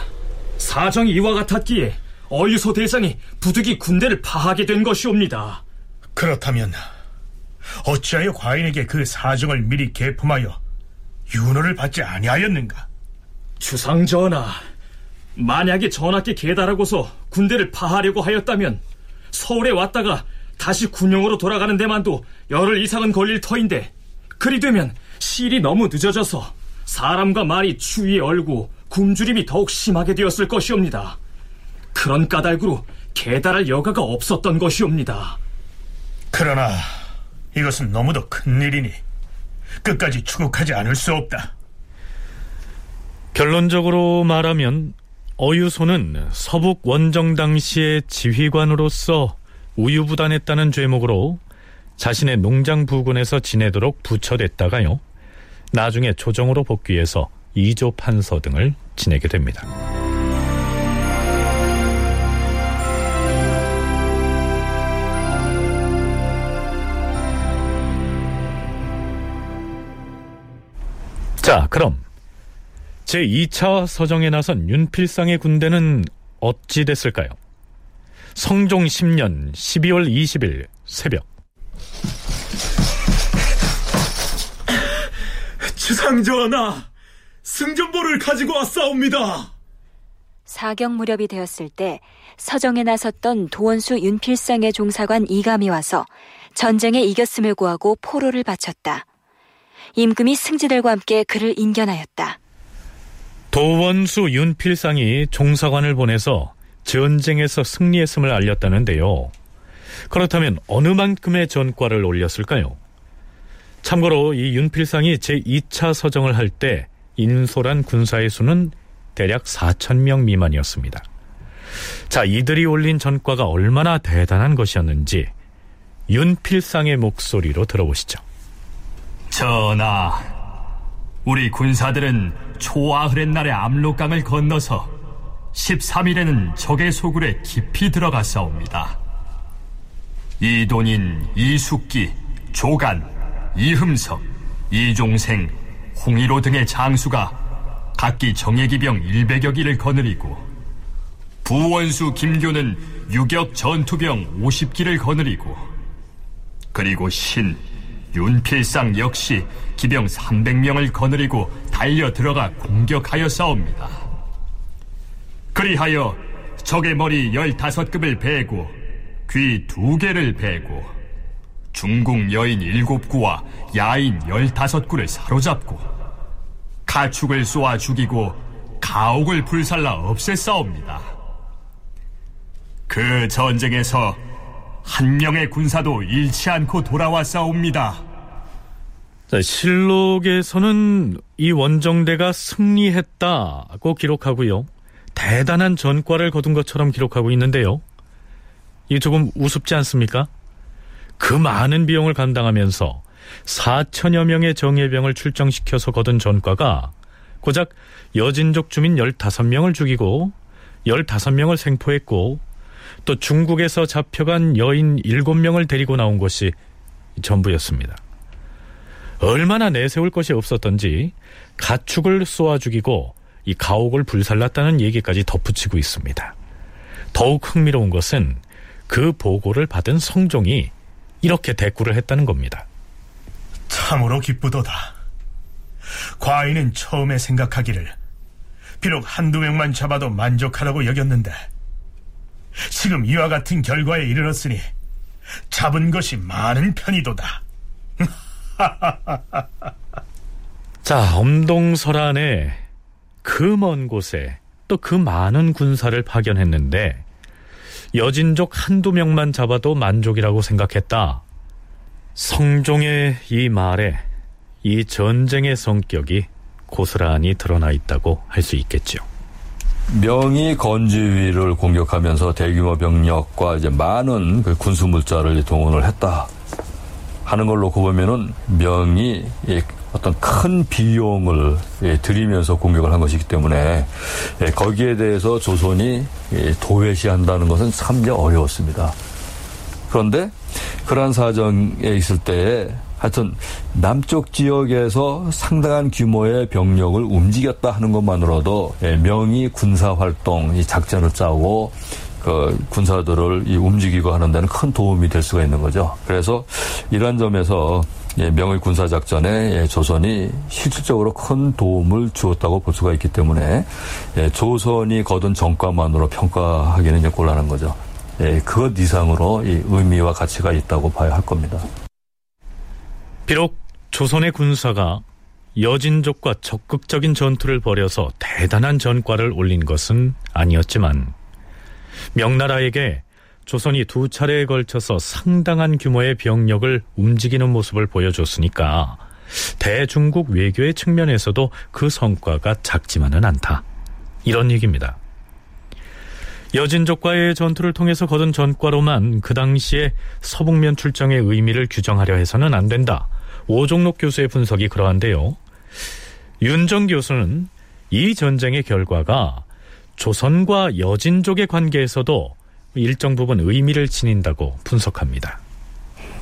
사정이 이와 같았기에 어유소 대상이 부득이 군대를 파하게 된 것이옵니다. 그렇다면 어찌하여 과인에게 그 사정을 미리 개품하여 윤호를 받지 아니하였는가? 주상전하, 만약에 전하께 계달하고서 군대를 파하려고 하였다면 서울에 왔다가 다시 군용으로 돌아가는 데만도 열흘 이상은 걸릴 터인데 그리 되면 실이 너무 늦어져서 사람과 말이 추위에 얼고 굶주림이 더욱 심하게 되었을 것이옵니다. 그런 까닭으로 계달할 여가가 없었던 것이옵니다. 그러나 이것은 너무도 큰 일이니 끝까지 추국하지 않을 수 없다. 결론적으로 말하면 어유소는 서북 원정 당시의 지휘관으로서 우유부단했다는 죄목으로 자신의 농장 부군에서 지내도록 부처됐다가요. 나중에 조정으로 복귀해서 이조 판서 등을 지내게 됩니다. 자, 그럼 제2차 서정에 나선 윤필상의 군대는 어찌 됐을까요? 성종 10년 12월 20일 새벽 주상전하, 승전보를 가지고 왔사옵니다. 사경 무렵이 되었을 때 서정에 나섰던 도원수 윤필상의 종사관 이감이 와서 전쟁에 이겼음을 구하고 포로를 바쳤다. 임금이 승지들과 함께 그를 인견하였다. 도원수 윤필상이 종사관을 보내서 전쟁에서 승리했음을 알렸다는데요. 그렇다면 어느 만큼의 전과를 올렸을까요? 참고로 이 윤필상이 제2차 서정을 할 때 인솔한 군사의 수는 대략 4천명 미만이었습니다. 자, 이들이 올린 전과가 얼마나 대단한 것이었는지 윤필상의 목소리로 들어보시죠. 전하, 우리 군사들은 초아흐렛 날의 압록강을 건너서 13일에는 적의 소굴에 깊이 들어갔사옵니다. 이돈인, 이숙기, 조간, 이흠석, 이종생, 홍일호 등의 장수가 각기 정예기병 100여 기를 거느리고 부원수 김교는 유격 전투병 50기를 거느리고 그리고 신, 윤필상 역시 기병 300명을 거느리고 달려 들어가 공격하여 싸웁니다. 그리하여 적의 머리 15급을 베고 귀두 개를 베고 중국 여인 7구와 야인 15구를 사로잡고 가축을 쏘아 죽이고 가옥을 불살라 없애 싸웁니다. 그 전쟁에서 한 명의 군사도 잃지 않고 돌아와 싸웁니다. 자, 실록에서는 이 원정대가 승리했다고 기록하고요. 대단한 전과를 거둔 것처럼 기록하고 있는데요. 이 조금 우습지 않습니까? 그 많은 비용을 감당하면서 4천여 명의 정예병을 출정시켜서 거둔 전과가 고작 여진족 주민 15명을 죽이고 15명을 생포했고 또 중국에서 잡혀간 여인 7명을 데리고 나온 것이 전부였습니다. 얼마나 내세울 것이 없었던지 가축을 쏘아 죽이고 이 가옥을 불살랐다는 얘기까지 덧붙이고 있습니다. 더욱 흥미로운 것은 그 보고를 받은 성종이 이렇게 대꾸를 했다는 겁니다. 참으로 기쁘도다. 과인은 처음에 생각하기를 비록 한두 명만 잡아도 만족하다고 여겼는데 지금 이와 같은 결과에 이르렀으니 잡은 것이 많은 편이도다. 자, 엄동설안에 그 먼 곳에 또 그 많은 군사를 파견했는데 여진족 한두 명만 잡아도 만족이라고 생각했다. 성종의 이 말에 이 전쟁의 성격이 고스란히 드러나 있다고 할 수 있겠죠. 명이 건지위를 공격하면서 대규모 병력과 이제 많은 그 군수 물자를 동원을 했다 하는 걸 놓고 보면은 명이 어떤 큰 비용을 예, 들이면서 공격을 한 것이기 때문에 예, 거기에 대해서 조선이 예, 도외시한다는 것은 참 어려웠습니다. 그런데 그러한 사정에 있을 때에 하여튼 남쪽 지역에서 상당한 규모의 병력을 움직였다 하는 것만으로도 명의 군사 활동, 이 작전을 짜고 그 군사들을 움직이고 하는 데는 큰 도움이 될 수가 있는 거죠. 그래서 이러한 점에서 명의 군사 작전에 조선이 실질적으로 큰 도움을 주었다고 볼 수가 있기 때문에 조선이 거둔 정과만으로 평가하기는 이제 곤란한 거죠. 그것 이상으로 의미와 가치가 있다고 봐야 할 겁니다. 비록 조선의 군사가 여진족과 적극적인 전투를 벌여서 대단한 전과를 올린 것은 아니었지만 명나라에게 조선이 두 차례에 걸쳐서 상당한 규모의 병력을 움직이는 모습을 보여줬으니까 대중국 외교의 측면에서도 그 성과가 작지만은 않다. 이런 얘기입니다. 여진족과의 전투를 통해서 거둔 전과로만 그 당시에 서북면 출정의 의미를 규정하려 해서는 안 된다. 오종록 교수의 분석이 그러한데요. 윤정 교수는 이 전쟁의 결과가 조선과 여진족의 관계에서도 일정 부분 의미를 지닌다고 분석합니다.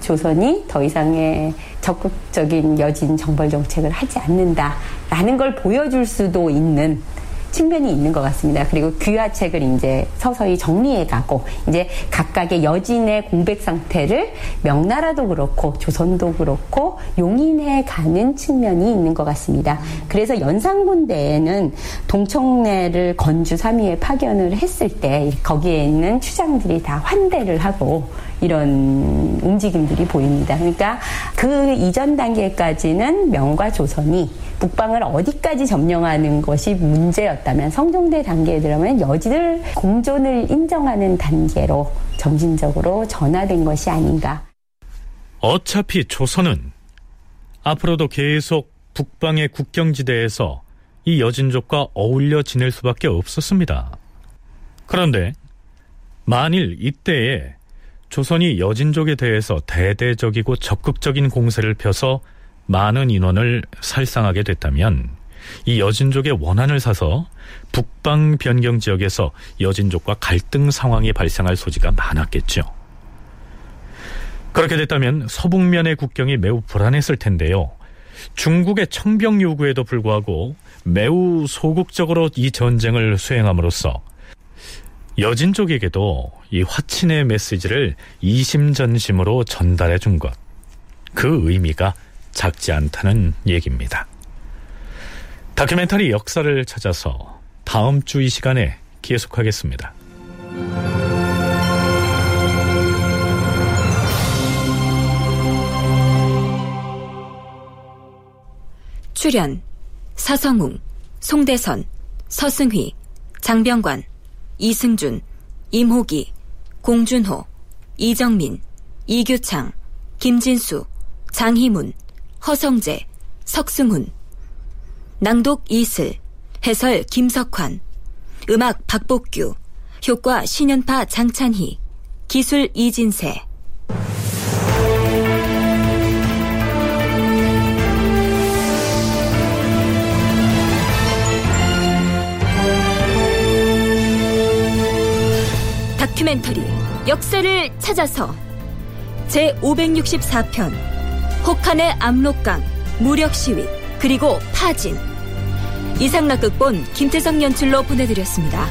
조선이 더 이상의 적극적인 여진 정벌 정책을 하지 않는다라는 걸 보여줄 수도 있는 측면이 있는 것 같습니다. 그리고 귀화책을 이제 서서히 정리해가고 이제 각각의 여진의 공백 상태를 명나라도 그렇고 조선도 그렇고 용인해가는 측면이 있는 것 같습니다. 그래서 연산군대에는 동청래를 건주 3위에 파견을 했을 때 거기에 있는 추장들이 다 환대를 하고 이런 움직임들이 보입니다. 그러니까 그 이전 단계까지는 명과 조선이 북방을 어디까지 점령하는 것이 문제였다면 성종대 단계에 들어가면 여지를 공존을 인정하는 단계로 점진적으로 전화된 것이 아닌가. 어차피 조선은 앞으로도 계속 북방의 국경지대에서 이 여진족과 어울려 지낼 수밖에 없었습니다. 그런데 만일 이때에 조선이 여진족에 대해서 대대적이고 적극적인 공세를 펴서 많은 인원을 살상하게 됐다면 이 여진족의 원한을 사서 북방 변경 지역에서 여진족과 갈등 상황이 발생할 소지가 많았겠죠. 그렇게 됐다면 서북면의 국경이 매우 불안했을 텐데요. 중국의 청병 요구에도 불구하고 매우 소극적으로 이 전쟁을 수행함으로써 여진 쪽에게도 이 화친의 메시지를 이심전심으로 전달해 준 것. 그 의미가 작지 않다는 얘기입니다. 다큐멘터리 역사를 찾아서 다음 주 이 시간에 계속하겠습니다. 출연 사성웅, 송대선, 서승휘, 장병관, 이승준, 임호기, 공준호, 이정민, 이규창, 김진수, 장희문, 허성재, 석승훈. 낭독 이슬 해설 김석환. 음악 박복규. 효과 신연파 장찬희. 기술 이진세 다큐멘터리 역사를 찾아서 제 564편 혹한의 압록강 무력 시위 그리고 파진 이상락 극본 김태성 연출로 보내드렸습니다.